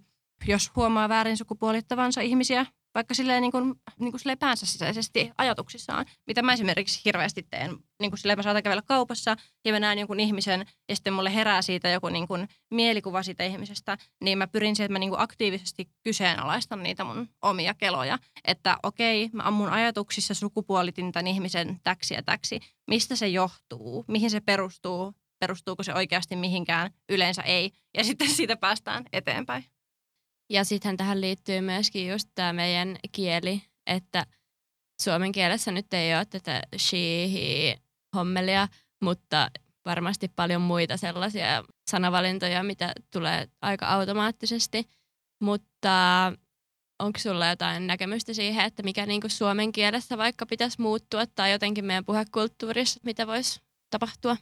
jos huomaa väärin sukupuolittavansa ihmisiä, vaikka silleen, niin kuin, niin kuin silleen päänsä sisäisesti ajatuksissaan, mitä mä esimerkiksi hirveästi teen. Niin kuin silleen mä saatan kävellä kaupassa ja mä näen jonkun ihmisen ja sitten mulle herää siitä joku niin kuin mielikuva siitä ihmisestä, niin mä pyrin siihen, että mä niin kuin aktiivisesti kyseenalaistan niitä mun omia keloja. Että okei, mä ammun ajatuksissa sukupuolitin tämän ihmisen täksi ja täksi. Mistä se johtuu? Mihin se perustuu? Perustuuko se oikeasti mihinkään? Yleensä ei. Ja sitten siitä päästään eteenpäin. Ja sitten tähän liittyy myöskin just tämä meidän kieli, että suomen kielessä nyt ei ole tätä she, he, hommelia, mutta varmasti paljon muita sellaisia sanavalintoja, mitä tulee aika automaattisesti. Mutta onko sulla jotain näkemystä siihen, että mikä niinku suomen kielessä vaikka pitäisi muuttua tai jotenkin meidän puhekulttuurissa, mitä voisi tapahtua?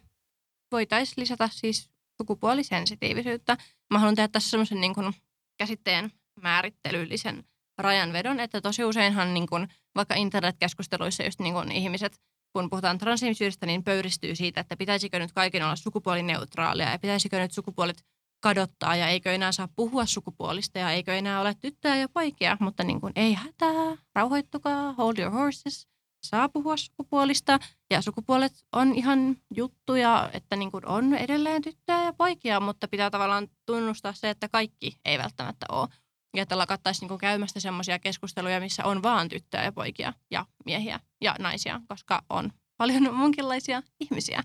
Voitaisiin lisätä siis sukupuolisensitiivisyyttä. Mä haluan tehdä tässä semmoisen niin kuin käsitteen määrittelyllisen rajanvedon, että tosi useinhan niin kuin, vaikka internetkeskusteluissa just niin kuin ihmiset, kun puhutaan transihmisyydestä, niin pöyristyy siitä, että pitäisikö nyt kaiken olla sukupuolineutraalia ja pitäisikö nyt sukupuolet kadottaa ja eikö enää saa puhua sukupuolista ja eikö enää ole tyttöä ja poikia, mutta niin kuin, ei hätää, rauhoittukaa, hold your horses, saa puhua sukupuolista ja sukupuolet on ihan juttuja, että niin kuin on edelleen tyttöjä ja poikia, mutta pitää tavallaan tunnustaa se, että kaikki ei välttämättä ole. Ja että lakattaisiin niin käymästä semmoisia keskusteluja, missä on vaan tyttöjä ja poikia ja miehiä ja naisia, koska on paljon munkinlaisia ihmisiä.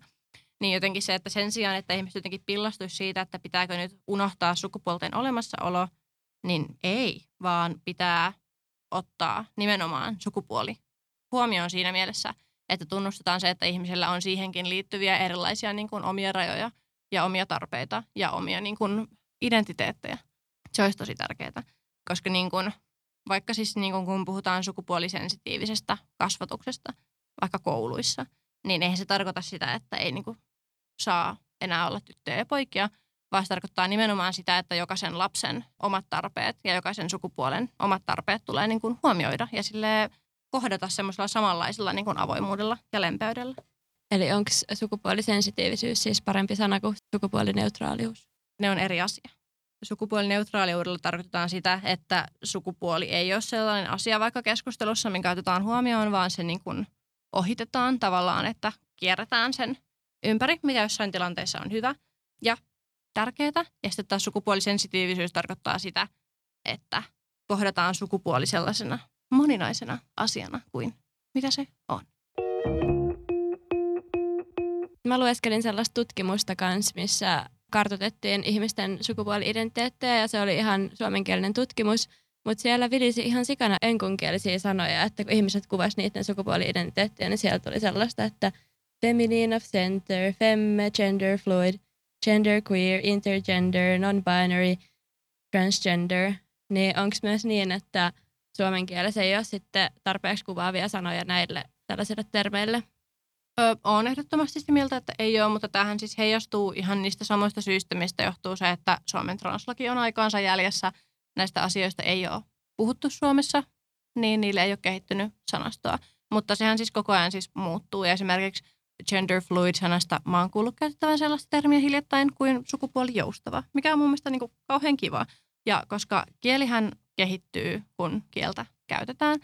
Niin jotenkin se, että sen sijaan, että ihmiset jotenkin pillastuisi siitä, että pitääkö nyt unohtaa sukupuolten olemassaolo, niin ei, vaan pitää ottaa nimenomaan sukupuoli huomioon siinä mielessä, että tunnustetaan se, että ihmisellä on siihenkin liittyviä erilaisia niin kuin omia rajoja ja omia tarpeita ja omia niin kuin identiteettejä. Se olisi tosi tärkeää, koska niin kuin, vaikka siis niin kuin kun puhutaan sukupuolisensitiivisestä kasvatuksesta, vaikka kouluissa, niin eihän se tarkoita sitä, että ei niin kuin saa enää olla tyttöjä ja poikia, vaan se tarkoittaa nimenomaan sitä, että jokaisen lapsen omat tarpeet ja jokaisen sukupuolen omat tarpeet tulee niin kuin huomioida ja sille kohdata semmoisella samanlaisella niin kuin avoimuudella ja lempeydellä. Eli onko sukupuolisensitiivisyys siis parempi sana kuin sukupuolineutraalius? Ne on eri asia. Sukupuolineutraaliudella tarkoitetaan sitä, että sukupuoli ei ole sellainen asia vaikka keskustelussa, minkä otetaan huomioon, vaan se niin kuin ohitetaan tavallaan, että kierretään sen ympäri, mikä jossain tilanteessa on hyvä ja tärkeää. Ja sitten taas sukupuolisensitiivisyys tarkoittaa sitä, että kohdataan sukupuoli sellaisena moninaisena asiana kuin mitä se on. Mä lueskelin sellaista tutkimusta kanssa, missä kartotettiin ihmisten sukupuoli-identiteettejä ja se oli ihan suomenkielinen tutkimus, mutta siellä vilisi ihan sikana enkunkielisiä sanoja, että kun ihmiset kuvasivat niiden sukupuoli-identiteettiä, niin siellä tuli sellaista, että feminine of center, femme, gender fluid, gender queer, intergender, non-binary, transgender. Niin onko myös niin, että suomen kielessä ei ole sitten tarpeeksi kuvaavia sanoja näille tällaisille termeille? Olen ehdottomasti sitä mieltä, että ei ole, mutta tähän siis heijastuu ihan niistä samoista syistä, mistä johtuu se, että Suomen translaki on aikaansa jäljessä. Näistä asioista ei ole puhuttu Suomessa, niin niille ei ole kehittynyt sanastoa. Mutta sehän siis koko ajan siis muuttuu. Ja esimerkiksi gender fluid-sanasta mä oon kuullut käytettävän sellaista termiä hiljattain kuin sukupuoli joustava, mikä on mun mielestä niin kuin kauhean kiva. Ja koska kielihän kehittyy, kun kieltä käytetään.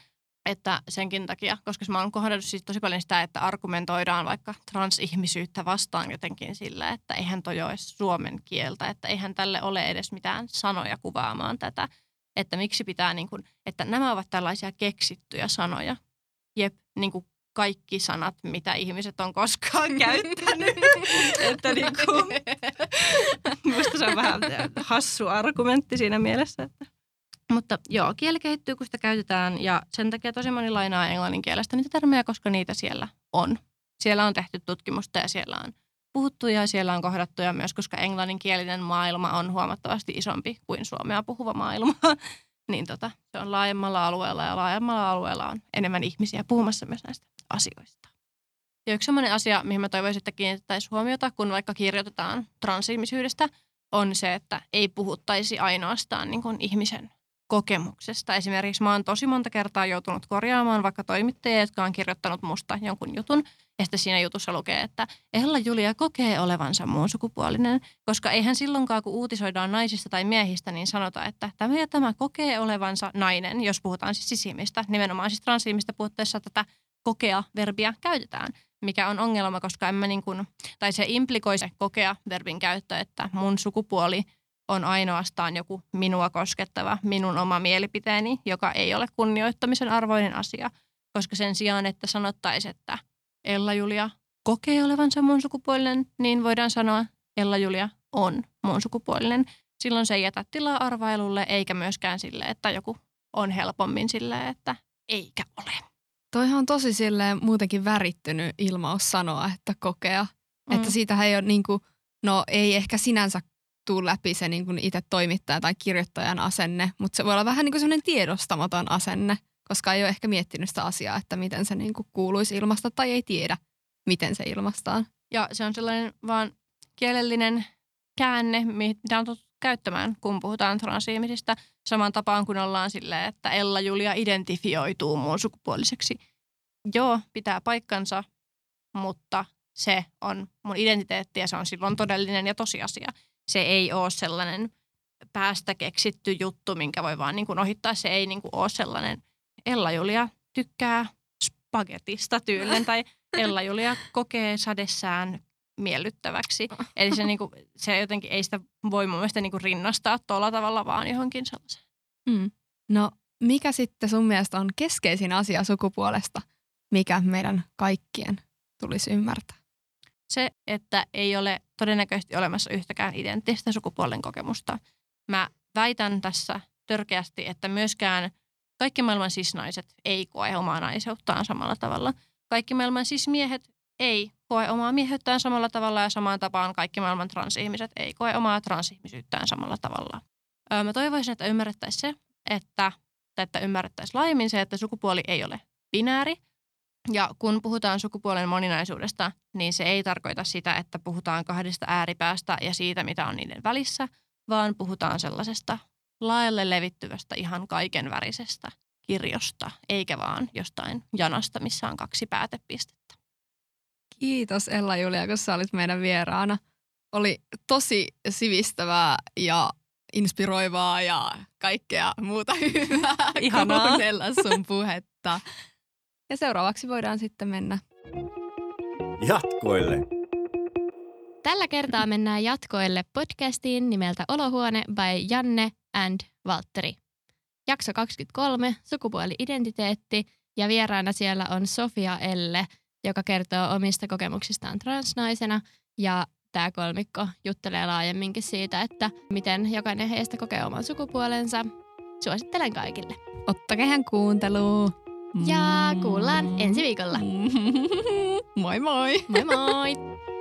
Että senkin takia, koska mä oon kohdannut siis tosi paljon sitä, että argumentoidaan vaikka transihmisyyttä vastaan jotenkin sillä, että eihän toi ole suomen kieltä, että eihän tälle ole edes mitään sanoja kuvaamaan tätä. Että miksi pitää, niin kuin, että nämä ovat tällaisia keksittyjä sanoja. Jep, niin kuin kaikki sanat, mitä ihmiset on koskaan käyttänyt. että niin kuin, musta se on vähän hassu argumentti siinä mielessä, että mutta joo, kieli kehittyy, kun sitä käytetään ja sen takia tosi moni lainaa englannin kielestä niitä termejä, koska niitä siellä on. Siellä on tehty tutkimusta ja siellä on puhuttu ja siellä on kohdattuja myös, koska englanninkielinen maailma on huomattavasti isompi kuin suomea puhuva maailma. niin tota, se on laajemmalla alueella ja laajemmalla alueella on enemmän ihmisiä puhumassa myös näistä asioista. Ja yksi sellainen asia, mihin mä toivoisin, että kiinnitettäisiin huomiota, kun vaikka kirjoitetaan transihmisyydestä, on se, että ei puhuttaisi ainoastaan niin kuin ihmisen kokemuksesta. Esimerkiksi mä oon tosi monta kertaa joutunut korjaamaan vaikka toimittajia, jotka on kirjoittanut musta jonkun jutun. Ja sitten siinä jutussa lukee, että Ella Julia kokee olevansa muun sukupuolinen, koska eihän silloinkaan, kun uutisoidaan naisista tai miehistä, niin sanota, että tämä ja tämä kokee olevansa nainen, jos puhutaan siis sisihmistä. Nimenomaan siis transihmistä puhuttaessa tätä kokea-verbiä käytetään, mikä on ongelma, koska emme niin kuin, tai se implikoi se kokea-verbin käyttö, että mun sukupuoli on ainoastaan joku minua koskettava, minun oma mielipiteeni, joka ei ole kunnioittamisen arvoinen asia. Koska sen sijaan, että sanottaisiin, että Ella-Julia kokee olevansa mun sukupuolinen, niin voidaan sanoa, Ella-Julia on mun sukupuolinen. Silloin se ei jätä tilaa arvailulle, eikä myöskään sille, että joku on helpommin sille, että eikä ole. Toihan on tosi silleen muutenkin värittynyt ilmaus sanoa, että kokea. Mm. Että siitähän ei ole niin kuin, no ei ehkä sinänsä tuu läpi se niin kuin itse toimittaja tai kirjoittajan asenne, mutta se voi olla vähän niin kuin sellainen tiedostamaton asenne, koska ei ole ehkä miettinyt sitä asiaa, että miten se niin kuin kuuluisi ilmasta tai ei tiedä, miten se ilmastaan. Ja se on sellainen vaan kielellinen käänne, mitä on tuttu käyttämään, kun puhutaan transihmisistä. Saman tapaan kuin ollaan silleen, että Ella Julia identifioituu muun sukupuoliseksi. Joo, pitää paikkansa, mutta se on mun identiteetti ja se on silloin todellinen ja tosiasia. Se ei ole sellainen päästä keksitty juttu, minkä voi vaan niin kuin ohittaa. Se ei niin kuin ole sellainen Ella Julia tykkää spagetista tyylinen tai Ella Julia kokee sadessään miellyttäväksi. Eli se, niinku, se jotenkin ei sitä voi mun mielestä niinku rinnastaa tuolla tavalla vaan johonkin sellaiseen. Mm. No mikä sitten sun mielestä on keskeisin asia sukupuolesta, mikä meidän kaikkien tulisi ymmärtää? Se, että ei ole todennäköisesti olemassa yhtäkään identtistä sukupuolen kokemusta. Mä väitän tässä törkeästi, että myöskään kaikki maailman sisnaiset ei koe omaa naiseuttaan samalla tavalla. Kaikki maailman sismiehet ei koe omaa mieheyttään samalla tavalla ja samaan tapaan kaikki maailman transihmiset ei koe omaa transihmisyyttään samalla tavalla. Öö, mä toivoisin, että ymmärrettäisiin se, että, että ymmärrettäisiin laajemmin se, että sukupuoli ei ole binääri. Ja kun puhutaan sukupuolen moninaisuudesta, niin se ei tarkoita sitä, että puhutaan kahdesta ääripäästä ja siitä, mitä on niiden välissä, vaan puhutaan sellaisesta laajalle levittyvästä ihan kaiken värisestä kirjosta, eikä vaan jostain janasta, missä on kaksi päätepistettä. Kiitos Ella Julia, kun sä olit meidän vieraana. Oli tosi sivistävää ja inspiroivaa ja kaikkea muuta hyvää Ihanaa. kuunnella sun puhetta. Ja seuraavaksi voidaan sitten mennä. Jatkoille. Tällä kertaa mennään jatkoille podcastiin nimeltä Olohuone by Janne and Valtteri. Jakso 23, sukupuoli-identiteetti ja vieraana siellä on Sofia Elle, joka kertoo omista kokemuksistaan transnaisena ja tämä kolmikko juttelee laajemminkin siitä, että miten jokainen heistä kokee oman sukupuolensa. Suosittelen kaikille. Ottakehän kuunteluun. Ja kuullaan ensi viikolla. moi moi! Moi moi!